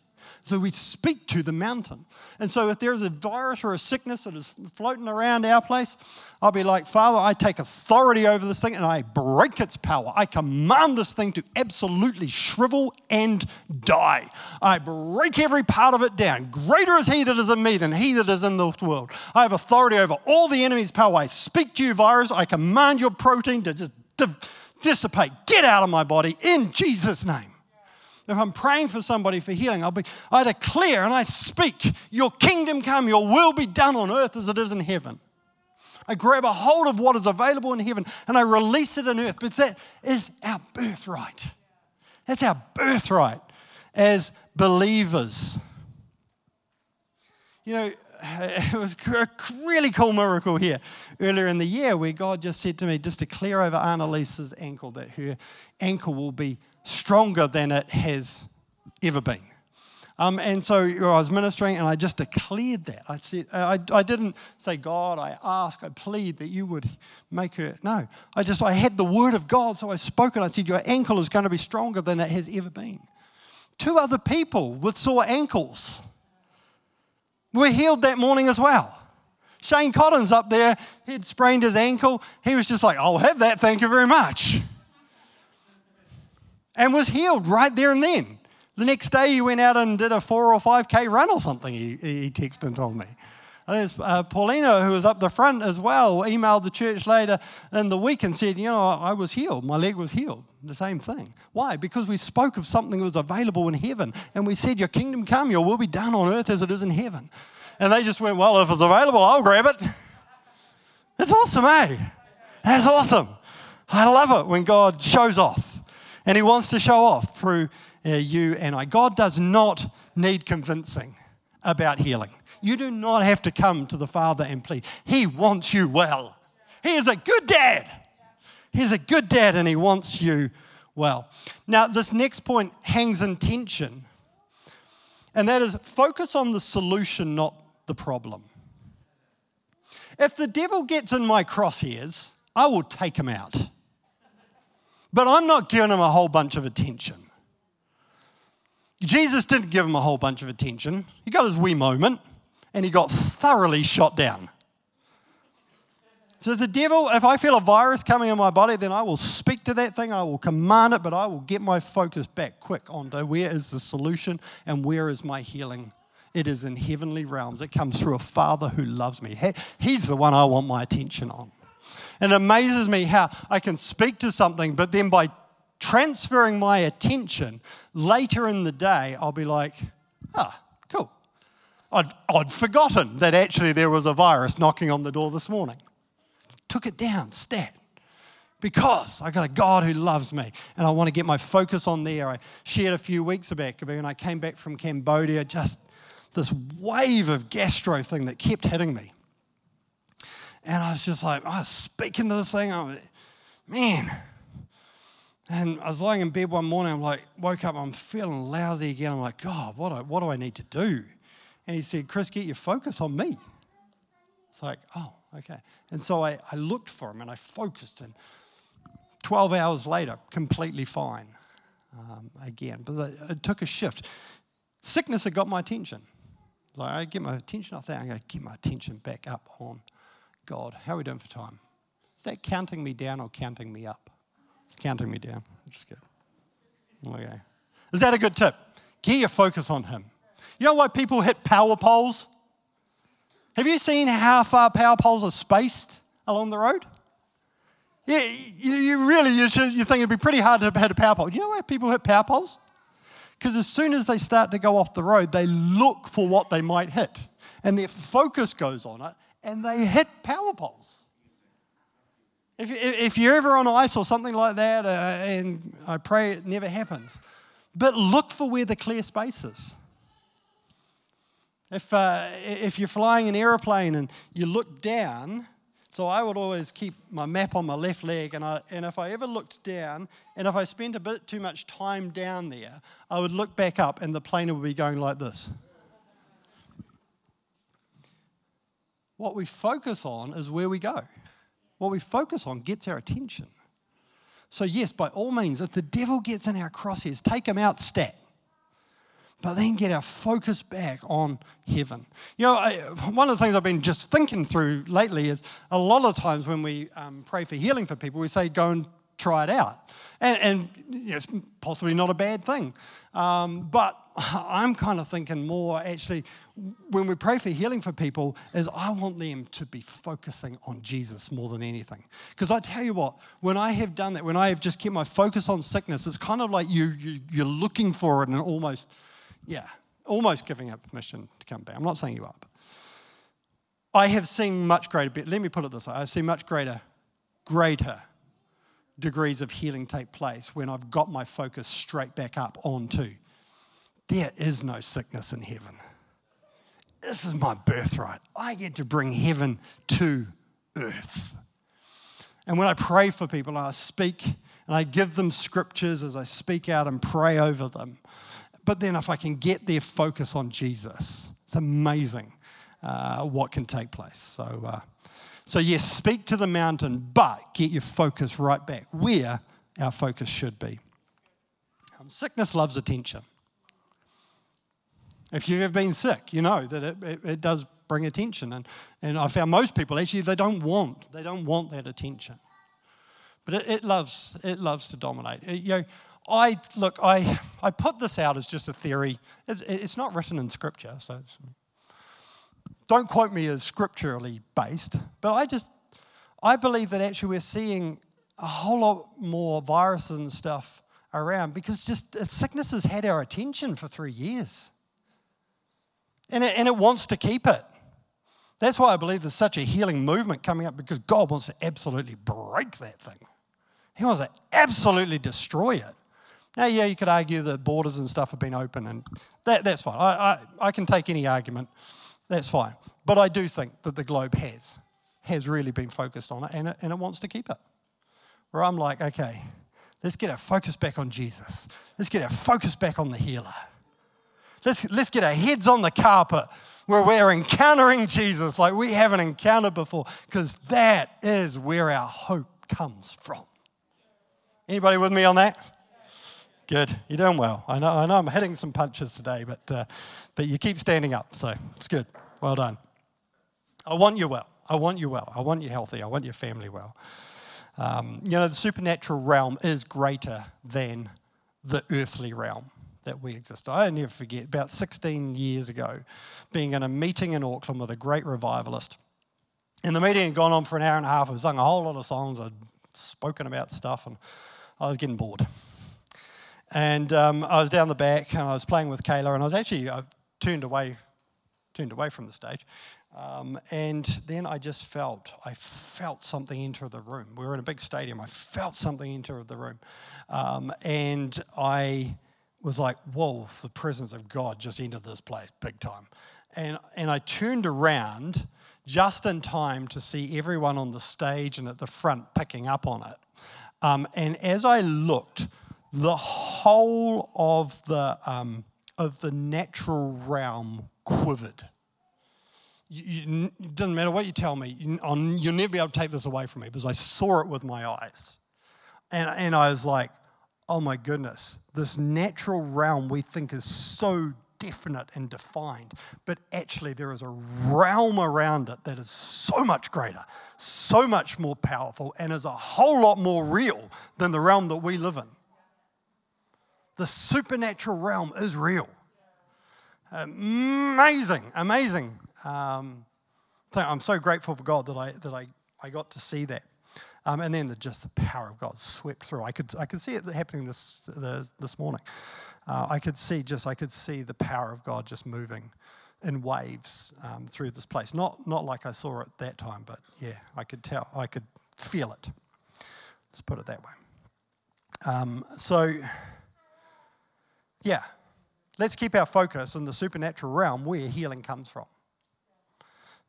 So we speak to the mountain. And so if there's a virus or a sickness that is floating around our place, I'll be like, Father, I take authority over this thing and I break its power. I command this thing to absolutely shrivel and die. I break every part of it down. Greater is he that is in me than he that is in this world. I have authority over all the enemy's power. I speak to you, virus. I command your protein to just dissipate. Get out of my body in Jesus' name. If I'm praying for somebody for healing, I'll be, I declare and I speak, Your kingdom come, Your will be done on earth as it is in heaven. I grab a hold of what is available in heaven and I release it in earth. But that is our birthright. That's our birthright as believers. You know, *laughs* it was a really cool miracle here earlier in the year where God just said to me, just declare over Annalisa's ankle that her ankle will be stronger than it has ever been. Um, and so I was ministering and I just declared that. I, said, I, I didn't say, God, I ask, I plead that you would make her. No, I just, I had the word of God, so I spoke and I said, Your ankle is going to be stronger than it has ever been. Two other people with sore ankles were healed that morning as well. Shane Collins up there, he'd sprained his ankle. He was just like, I'll have that, thank you very much and was healed right there and then. The next day, he went out and did a four or 5K run or something, he, he texted and told me. There's uh, Paulina, who was up the front as well, emailed the church later in the week and said, You know, I was healed. My leg was healed. The same thing. Why? Because we spoke of something that was available in heaven. And we said, Your kingdom come, your will be done on earth as it is in heaven. And they just went, Well, if it's available, I'll grab it. That's awesome, eh? That's awesome. I love it when God shows off. And He wants to show off through uh, you and I. God does not need convincing about healing. You do not have to come to the Father and plead. He wants you well. He is a good dad. He's a good dad and He wants you well. Now, this next point hangs in tension, and that is focus on the solution, not the problem. If the devil gets in my crosshairs, I will take him out. But I'm not giving him a whole bunch of attention. Jesus didn't give him a whole bunch of attention. He got his wee moment and he got thoroughly shot down. So the devil, if I feel a virus coming in my body, then I will speak to that thing, I will command it, but I will get my focus back quick onto where is the solution and where is my healing. It is in heavenly realms. It comes through a father who loves me. He's the one I want my attention on. And it amazes me how I can speak to something, but then by transferring my attention later in the day, I'll be like, ah, cool. I'd, I'd forgotten that actually there was a virus knocking on the door this morning took it down, stat. Because I got a God who loves me and I want to get my focus on there. I shared a few weeks back when I came back from Cambodia, just this wave of gastro thing that kept hitting me. And I was just like, I was speaking to this thing. I man. And I was lying in bed one morning. I'm like, woke up, I'm feeling lousy again. I'm like, God, what do, what do I need to do? And he said, Chris, get your focus on me. It's like, oh, Okay. And so I, I looked for him and I focused, and 12 hours later, completely fine um, again. But it took a shift. Sickness had got my attention. Like, I get my attention off that, going to get my attention back up on God. How are we doing for time? Is that counting me down or counting me up? It's counting me down. That's good. Okay. Is that a good tip? Get your focus on Him. You know why people hit power poles? Have you seen how far power poles are spaced along the road? Yeah, you, you really, you, should, you think it'd be pretty hard to hit a power pole. You know why people hit power poles? Because as soon as they start to go off the road, they look for what they might hit. And their focus goes on it, and they hit power poles. If, if you're ever on ice or something like that, uh, and I pray it never happens, but look for where the clear space is. If, uh, if you're flying an aeroplane and you look down, so I would always keep my map on my left leg, and, I, and if I ever looked down, and if I spent a bit too much time down there, I would look back up and the plane would be going like this. What we focus on is where we go. What we focus on gets our attention. So, yes, by all means, if the devil gets in our crosshairs, take him out stat but then get our focus back on heaven. You know, I, one of the things I've been just thinking through lately is a lot of times when we um, pray for healing for people, we say, go and try it out. And, and it's possibly not a bad thing. Um, but *laughs* I'm kind of thinking more actually, when we pray for healing for people, is I want them to be focusing on Jesus more than anything. Because I tell you what, when I have done that, when I have just kept my focus on sickness, it's kind of like you, you, you're looking for it and almost yeah, almost giving up permission to come back. I'm not saying you are. I have seen much greater, let me put it this way I've seen much greater, greater degrees of healing take place when I've got my focus straight back up onto there is no sickness in heaven. This is my birthright. I get to bring heaven to earth. And when I pray for people and I speak and I give them scriptures as I speak out and pray over them, but then if I can get their focus on Jesus, it's amazing uh, what can take place. So, uh, so yes, speak to the mountain, but get your focus right back where our focus should be. Um, sickness loves attention. If you've ever been sick, you know that it, it, it does bring attention. And, and I found most people actually they don't want they don't want that attention. But it, it loves it loves to dominate. It, you know, I look, I, I put this out as just a theory. It's, it's not written in scripture, so don't quote me as scripturally based, but I just, I believe that actually we're seeing a whole lot more viruses and stuff around because just uh, sickness has had our attention for three years. And it, and it wants to keep it. That's why I believe there's such a healing movement coming up because God wants to absolutely break that thing. He wants to absolutely destroy it. Now, yeah, you could argue that borders and stuff have been open, and that, that's fine. I, I, I can take any argument. That's fine. But I do think that the globe has, has really been focused on it, and it, and it wants to keep it. Where I'm like, okay, let's get our focus back on Jesus. Let's get our focus back on the healer. Let's, let's get our heads on the carpet where we're encountering Jesus like we haven't encountered before, because that is where our hope comes from. Anybody with me on that? Good. You're doing well. I know, I know I'm hitting some punches today, but, uh, but you keep standing up, so it's good. Well done. I want you well. I want you well. I want you healthy. I want your family well. Um, you know, the supernatural realm is greater than the earthly realm that we exist. I never forget, about 16 years ago, being in a meeting in Auckland with a great revivalist. And the meeting had gone on for an hour and a half. I'd sung a whole lot of songs. I'd spoken about stuff, and I was getting bored. And um, I was down the back, and I was playing with Kayla, and I was actually I turned away, turned away from the stage. Um, and then I just felt, I felt something enter the room. We were in a big stadium. I felt something enter the room. Um, and I was like, whoa, the presence of God just entered this place big time. And, and I turned around just in time to see everyone on the stage and at the front picking up on it. Um, and as I looked, the whole of the, um, of the natural realm quivered. It doesn't matter what you tell me, you, will never be able to take this away from me because I saw it with my eyes. And, and I was like, oh my goodness, this natural realm we think is so definite and defined, but actually there is a realm around it that is so much greater, so much more powerful, and is a whole lot more real than the realm that we live in. The supernatural realm is real. Amazing, amazing. Um, I'm so grateful for God that I, that I, I got to see that. Um, and then the, just the power of God swept through. I could, I could see it happening this, the, this morning. Uh, I could see just, I could see the power of God just moving in waves um, through this place. Not, not like I saw it that time, but yeah, I could tell, I could feel it. Let's put it that way. Um, so, yeah, let's keep our focus in the supernatural realm where healing comes from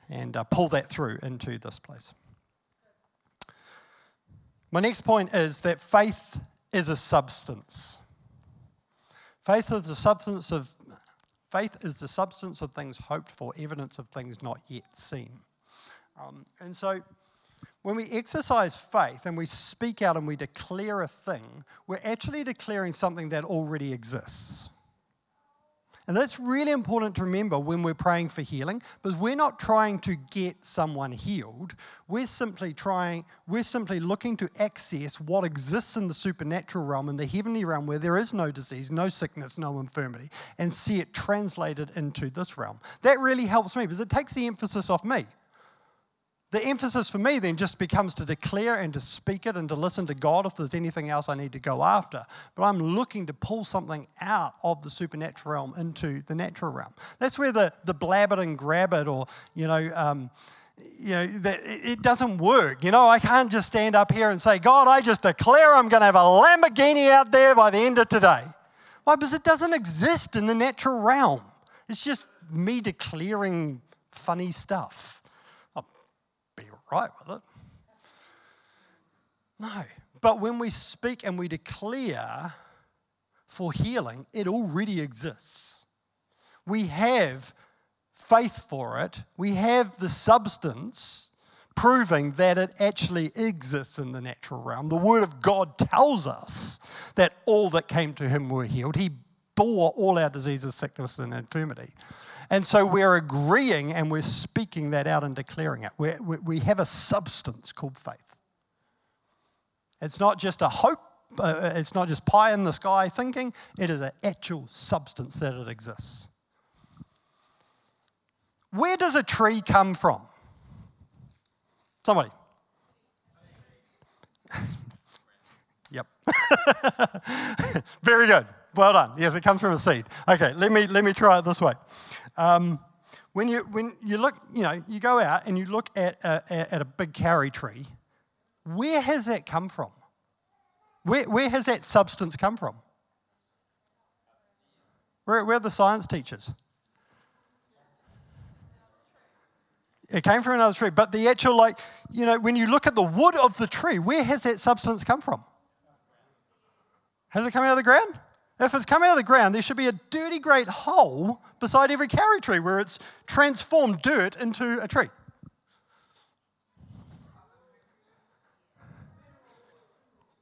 and uh, pull that through into this place. My next point is that faith is a substance. Faith is the substance of faith is the substance of things hoped for, evidence of things not yet seen. Um, and so, when we exercise faith and we speak out and we declare a thing, we're actually declaring something that already exists. And that's really important to remember when we're praying for healing because we're not trying to get someone healed. We're simply trying, we're simply looking to access what exists in the supernatural realm, in the heavenly realm where there is no disease, no sickness, no infirmity, and see it translated into this realm. That really helps me because it takes the emphasis off me. The emphasis for me then just becomes to declare and to speak it and to listen to God if there's anything else I need to go after. But I'm looking to pull something out of the supernatural realm into the natural realm. That's where the, the blab it and grab it or, you know, um, you know, that it doesn't work. You know, I can't just stand up here and say, God, I just declare I'm going to have a Lamborghini out there by the end of today. Why? Because it doesn't exist in the natural realm. It's just me declaring funny stuff right with it. No. But when we speak and we declare for healing, it already exists. We have faith for it, we have the substance proving that it actually exists in the natural realm. The Word of God tells us that all that came to Him were healed. He bore all our diseases, sickness, and infirmity. And so we're agreeing and we're speaking that out and declaring it. We're, we have a substance called faith. It's not just a hope, uh, it's not just pie in the sky thinking, it is an actual substance that it exists. Where does a tree come from? Somebody. *laughs* yep. *laughs* Very good. Well done. Yes, it comes from a seed. Okay, let me, let me try it this way. Um, when you, when you look, you know, you go out and you look at a, at a big kauri tree, where has that come from? Where, where has that substance come from? Where, where are the science teachers? It came from another tree, but the actual, like, you know, when you look at the wood of the tree, where has that substance come from? Has it come out of the ground? If it's come out of the ground, there should be a dirty great hole beside every kauri tree where it's transformed dirt into a tree.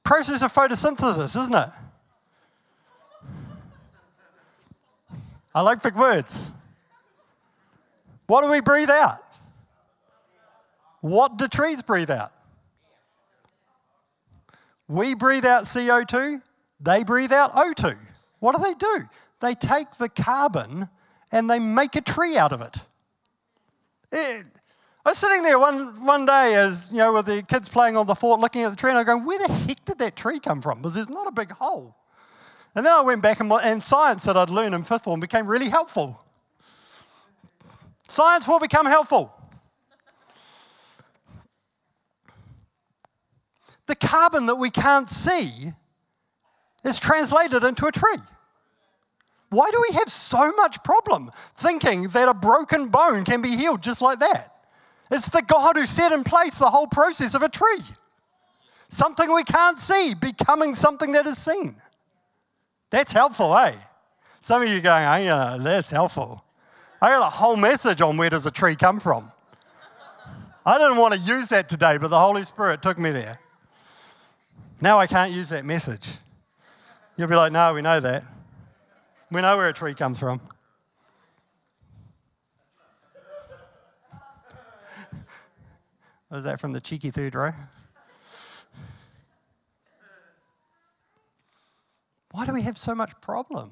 Process of photosynthesis, isn't it? I like big words. What do we breathe out? What do trees breathe out? We breathe out CO2, they breathe out O2. What do they do? They take the carbon and they make a tree out of it. it I was sitting there one, one day as, you know, with the kids playing on the fort looking at the tree and I'm going, where the heck did that tree come from? Because there's not a big hole. And then I went back and, and science that I'd learned in fifth form became really helpful. Science will become helpful. The carbon that we can't see is translated into a tree. Why do we have so much problem thinking that a broken bone can be healed just like that? It's the God who set in place the whole process of a tree. Something we can't see becoming something that is seen. That's helpful, eh? Some of you going, oh, yeah, that's helpful. I got a whole message on where does a tree come from. I didn't want to use that today, but the Holy Spirit took me there. Now I can't use that message. You'll be like, no, we know that. We know where a tree comes from. Was that from the cheeky third row? Why do we have so much problem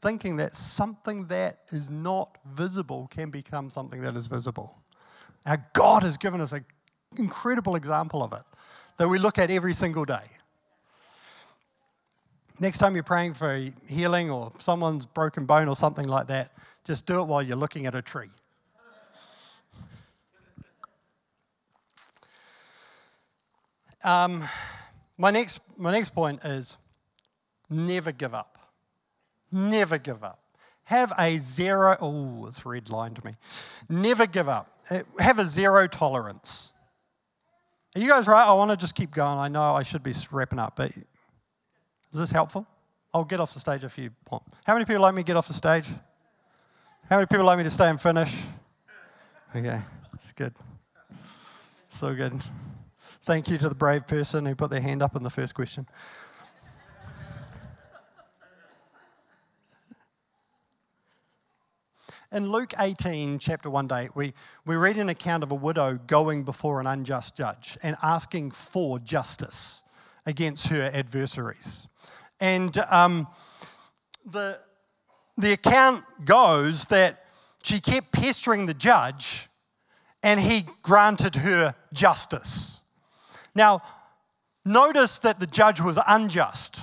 thinking that something that is not visible can become something that is visible? Our God has given us an incredible example of it that we look at every single day. Next time you're praying for healing or someone's broken bone or something like that, just do it while you're looking at a tree. Um, my, next, my next point is never give up. Never give up. Have a zero, oh, it's to me. Never give up. Uh, have a zero tolerance. Are you guys right? I want to just keep going. I know I should be wrapping up, but is this helpful? I'll get off the stage if you want. How many people like me to get off the stage? How many people like me to stay and finish? Okay, it's good. So good. Thank you to the brave person who put their hand up in the first question. In Luke 18, chapter 1 day, we, we read an account of a widow going before an unjust judge and asking for justice against her adversaries. And um, the, the account goes that she kept pestering the judge and he granted her justice. Now, notice that the judge was unjust.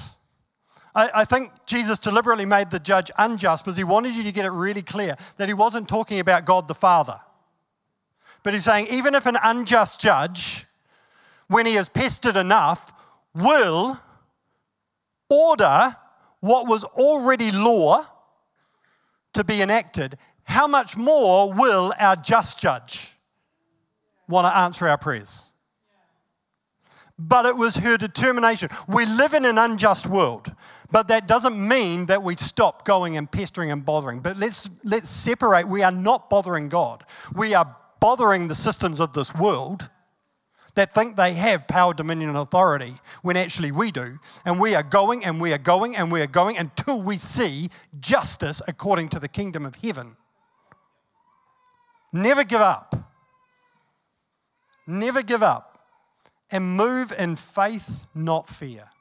I, I, think Jesus deliberately made the judge unjust because he wanted you to get it really clear that he wasn't talking about God the Father. But he's saying, even if an unjust judge, when he is pestered enough, will order what was already law to be enacted, how much more will our just judge want to answer our prayers? But it was her determination. We live in an unjust world, but that doesn't mean that we stop going and pestering and bothering. But let's, let's separate. We are not bothering God, we are bothering the systems of this world that think they have power, dominion, and authority when actually we do. And we are going and we are going and we are going until we see justice according to the kingdom of heaven. Never give up. Never give up. And move in faith, not fear.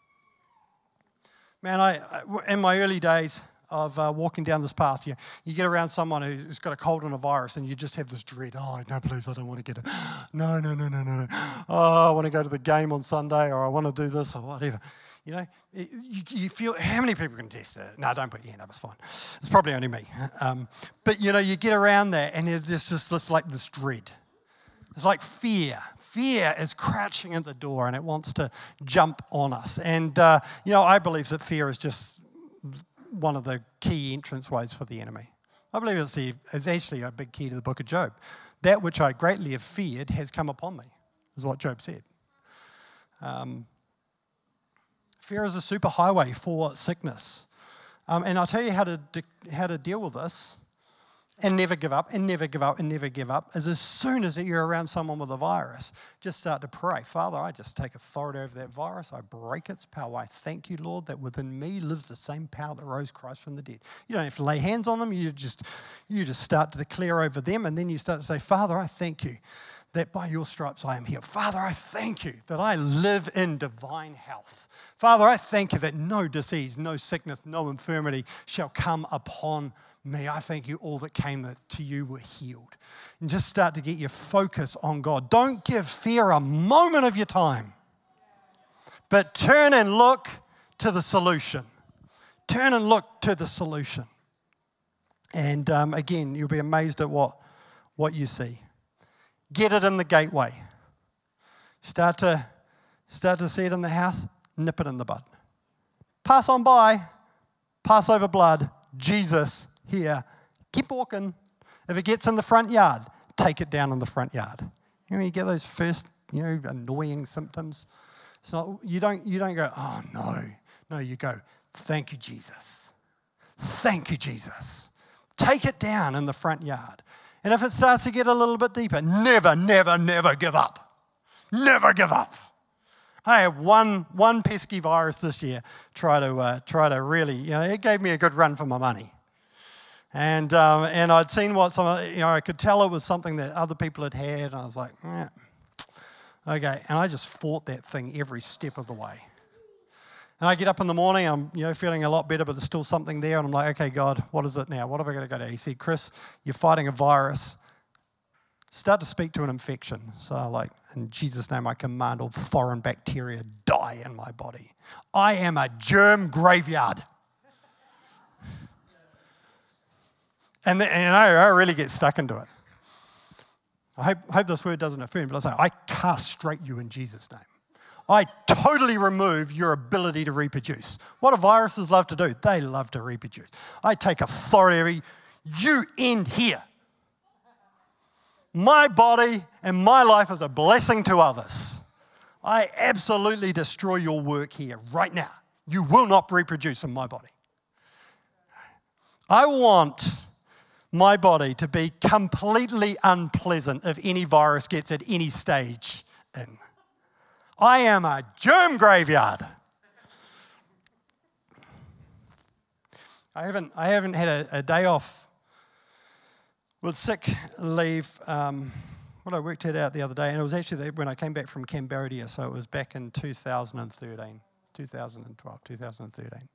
Man, I, in my early days, of uh, walking down this path. You, you get around someone who's got a cold and a virus, and you just have this dread. Oh, no, please, I don't want to get it. *gasps* No, no, no, no, no, no. Oh, I want to go to the game on Sunday, or I want to do this, or whatever. You know, you, you feel, how many people can test that? No, don't put your hand up, it's fine. It's probably only me. *laughs* Um, but, you know, you get around there, and there's just this, like this dread. It's like fear. Fear is crouching at the door and it wants to jump on us. And, uh, you know, I believe that fear is just one of the key entranceways for the enemy. I believe it's, the, it's actually a big key to the book of Job. That which I greatly have feared has come upon me, is what Job said. Um, fear is a superhighway for sickness. Um, and I'll tell you how to, de- how to deal with this and never give up and never give up and never give up is as soon as you're around someone with a virus, just start to pray. Father, I just take authority over that virus. I break its power. I thank you, Lord, that within me lives the same power that rose Christ from the dead. You don't have to lay hands on them. You just, you just start to declare over them, and then you start to say, Father, I thank you that by your stripes I am healed. Father, I thank you that I live in divine health. Father, I thank you that no disease, no sickness, no infirmity shall come upon me. I thank you all that came to you were healed. And just start to get your focus on God. Don't give fear a moment of your time, but turn and look to the solution. Turn and look to the solution. And um, again, you'll be amazed at what, what you see. Get it in the gateway. Start to, start to see it in the house, nip it in the bud. Pass on by, pass over blood, Jesus here. Keep walking. If it gets in the front yard, take it down in the front yard. You know, you get those first, you know, annoying symptoms. So you don't, you don't go, oh no. No, you go, thank you, Jesus. Thank you, Jesus. Take it down in the front yard. And if it starts to get a little bit deeper, never, never, never give up. Never give up. I had one, one pesky virus this year try to, uh, try to really, you know, it gave me a good run for my money. And, um, and I'd seen what some, you know, I could tell it was something that other people had had, and I was like, eh. okay. And I just fought that thing every step of the way. And I get up in the morning, I'm you know feeling a lot better, but there's still something there, and I'm like, okay, God, what is it now? What have I got to go to? He said, Chris, you're fighting a virus. Start to speak to an infection. So, I'm like, in Jesus' name, I command all foreign bacteria die in my body. I am a germ graveyard. And, the, and I, I really get stuck into it. I hope, hope this word doesn't offend, but I say, I castrate you in Jesus' name. I totally remove your ability to reproduce. What do viruses love to do? They love to reproduce. I take authority. You end here. My body and my life is a blessing to others. I absolutely destroy your work here right now. You will not reproduce in my body. I want my body to be completely unpleasant if any virus gets at any stage in. I am a germ graveyard. I haven't, I haven't had a, a day off with sick leave. Um, what I worked it out the other day, and it was actually when I came back from Cambodia, so it was back in 2013, 2012, 2013.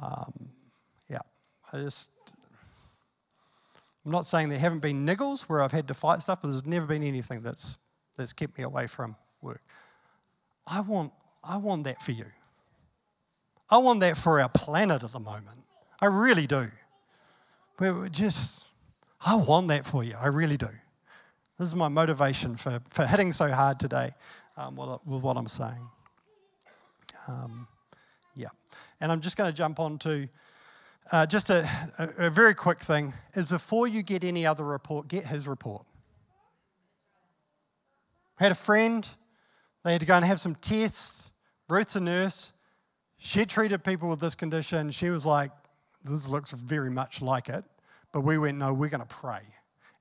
Um, yeah, I just, I'm not saying there haven't been niggles where I've had to fight stuff, but there's never been anything that's, that's kept me away from work. I want, I want that for you. I want that for our planet at the moment. I really do. We're just, I want that for you. I really do. This is my motivation for, for hitting so hard today um, with what I'm saying. Um, yeah. And I'm just going to jump on to uh, just a, a, a very quick thing is before you get any other report, get his report. I had a friend they had to go and have some tests. Ruth's a nurse. She treated people with this condition. She was like, this looks very much like it. But we went, no, we're going to pray.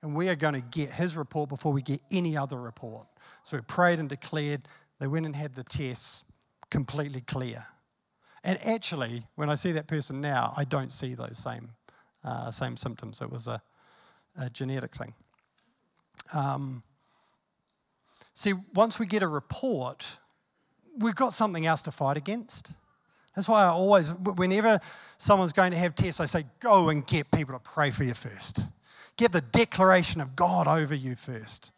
And we are going to get his report before we get any other report. So we prayed and declared. They went and had the tests completely clear. And actually, when I see that person now, I don't see those same, uh, same symptoms. It was a, a genetic thing. Um, See, once we get a report, we've got something else to fight against. That's why I always, whenever someone's going to have tests, I say, go and get people to pray for you first. Get the declaration of God over you first.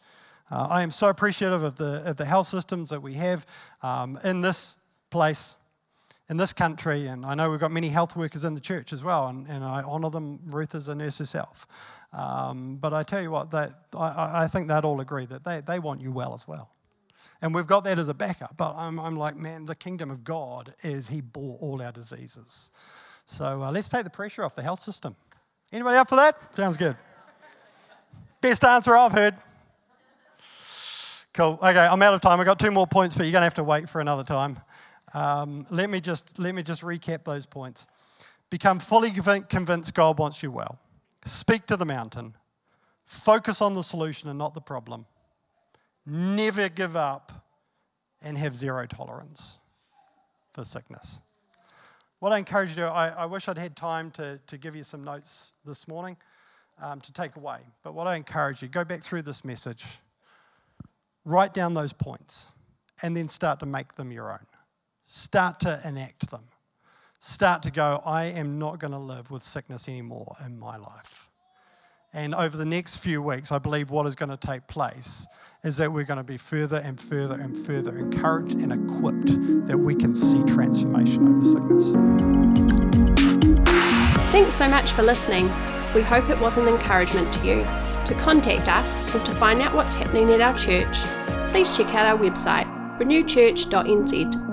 Uh, I am so appreciative of the, of the health systems that we have um, in this place, in this country, and I know we've got many health workers in the church as well, and, and I honour them. Ruth is a nurse herself. Um, but I tell you what, they, I, I think they'd all agree that they, they want you well as well. And we've got that as a backup. But I'm, I'm like, man, the kingdom of God is He bore all our diseases. So uh, let's take the pressure off the health system. Anybody up for that? Sounds good. Best answer I've heard. Cool. Okay, I'm out of time. I've got two more points, but you're going to have to wait for another time. Um, let, me just, let me just recap those points. Become fully convinced God wants you well. Speak to the mountain. Focus on the solution and not the problem. Never give up and have zero tolerance for sickness. What I encourage you to do, I, I wish I'd had time to, to give you some notes this morning um, to take away. But what I encourage you, go back through this message. Write down those points and then start to make them your own. Start to enact them. Start to go, I am not going to live with sickness anymore in my life. And over the next few weeks, I believe what is going to take place is that we're going to be further and further and further encouraged and equipped that we can see transformation over sickness. Thanks so much for listening. We hope it was an encouragement to you. To contact us or to find out what's happening at our church, please check out our website, renewchurch.nz